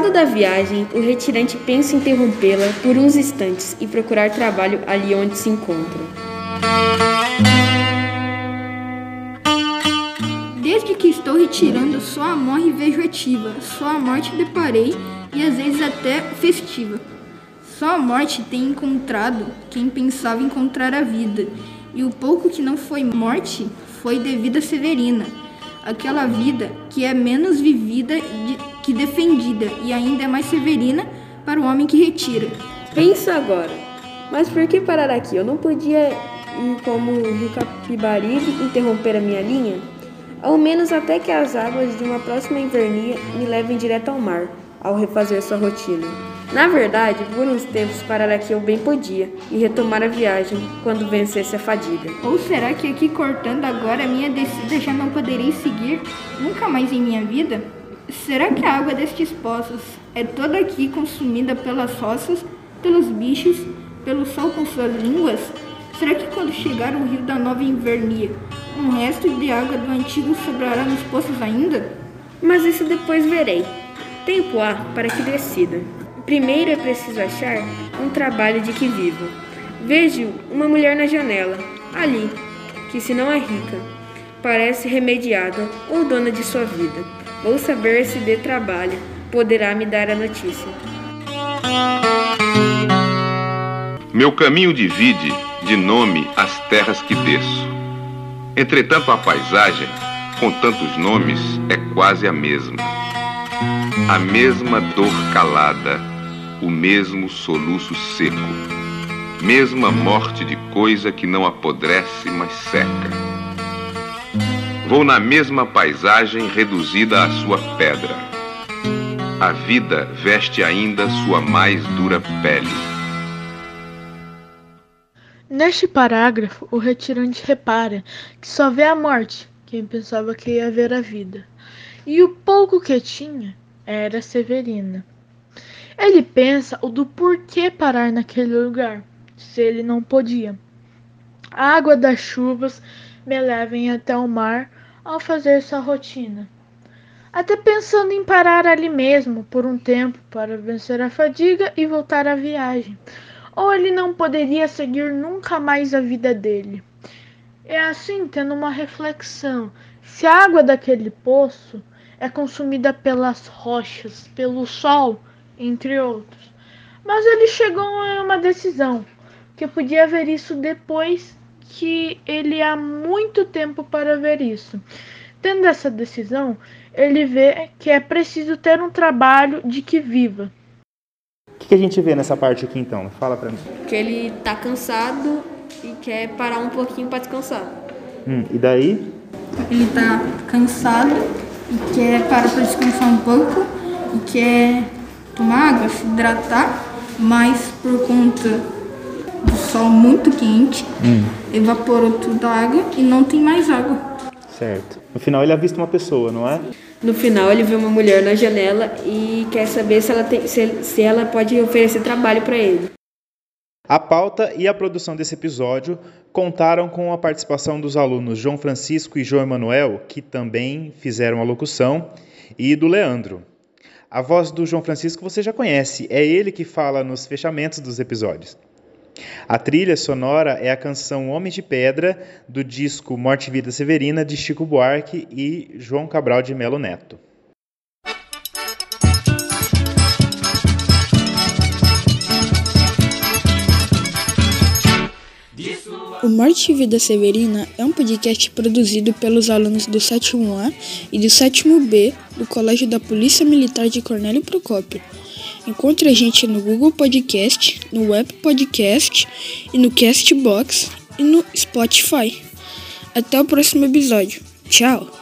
Cansado da viagem, o retirante pensa interrompê-la por uns instantes e procurar trabalho ali onde se encontra. Desde que estou retirando, só a morte vejo ativa, só a morte deparei e às vezes até festiva. Só a morte tem encontrado quem pensava encontrar a vida, e o pouco que não foi morte foi devida severina, aquela vida que é menos vivida que defendida e ainda é mais severina para o homem que retira. Pensa agora, mas por que parar aqui? Eu não podia ir como o rio Capibaribe interromper a minha linha? Ao menos até que as águas de uma próxima invernia me levem direto ao mar, ao refazer sua rotina. Na verdade, por uns tempos parar aqui eu bem podia e retomar a viagem quando vencesse a fadiga. Ou será que aqui cortando agora a minha descida já não poderei seguir nunca mais em minha vida? Será que a água destes poços é toda aqui consumida pelas roças, pelos bichos, pelo sol com suas línguas? Será que quando chegar o rio da nova invernia, um resto de água do antigo sobrará nos poços ainda? Mas isso depois verei. Tempo há para que decida. Primeiro é preciso achar um trabalho de que vivo. Vejo uma mulher na janela, ali, que se não é rica, parece remediada ou dona de sua vida. Vou saber se de trabalho poderá me dar a notícia. Meu caminho divide de nome as terras que desço. Entretanto, a paisagem, com tantos nomes, é quase a mesma. A mesma dor calada o mesmo soluço seco, mesma morte de coisa que não apodrece, mas seca. Vou na mesma paisagem reduzida à sua pedra. A vida veste ainda sua mais dura pele. Neste parágrafo, o retirante repara que só vê a morte quem pensava que ia ver a vida, e o pouco que tinha era Severina. Ele pensa o do porquê parar naquele lugar, se ele não podia. A água das chuvas me levem até o mar ao fazer sua rotina. Até pensando em parar ali mesmo por um tempo para vencer a fadiga e voltar à viagem. Ou ele não poderia seguir nunca mais a vida dele. É assim, tendo uma reflexão: se a água daquele poço é consumida pelas rochas, pelo sol, entre outros. Mas ele chegou a uma decisão, que podia ver isso depois que ele há muito tempo para ver isso. Tendo essa decisão, ele vê que é preciso ter um trabalho de que viva. O que a gente vê nessa parte aqui então? Fala para mim. Que ele tá cansado e quer parar um pouquinho para descansar. Hum, e daí? Ele tá cansado e quer parar para descansar um pouco e quer tomar água, se hidratar, mas por conta sol muito quente, hum. evaporou toda a água e não tem mais água. Certo. No final ele avista uma pessoa, não é? No final ele vê uma mulher na janela e quer saber se ela, tem, se, se ela pode oferecer trabalho para ele. A pauta e a produção desse episódio contaram com a participação dos alunos João Francisco e João Emanuel, que também fizeram a locução, e do Leandro. A voz do João Francisco você já conhece, é ele que fala nos fechamentos dos episódios. A trilha sonora é a canção Homem de Pedra, do disco Morte e Vida Severina, de Chico Buarque e João Cabral de Melo Neto. O Morte e Vida Severina é um podcast produzido pelos alunos do 7A e do 7B do Colégio da Polícia Militar de Cornélio Procópio. Encontre a gente no Google Podcast, no Web Podcast e no Castbox e no Spotify. Até o próximo episódio. Tchau!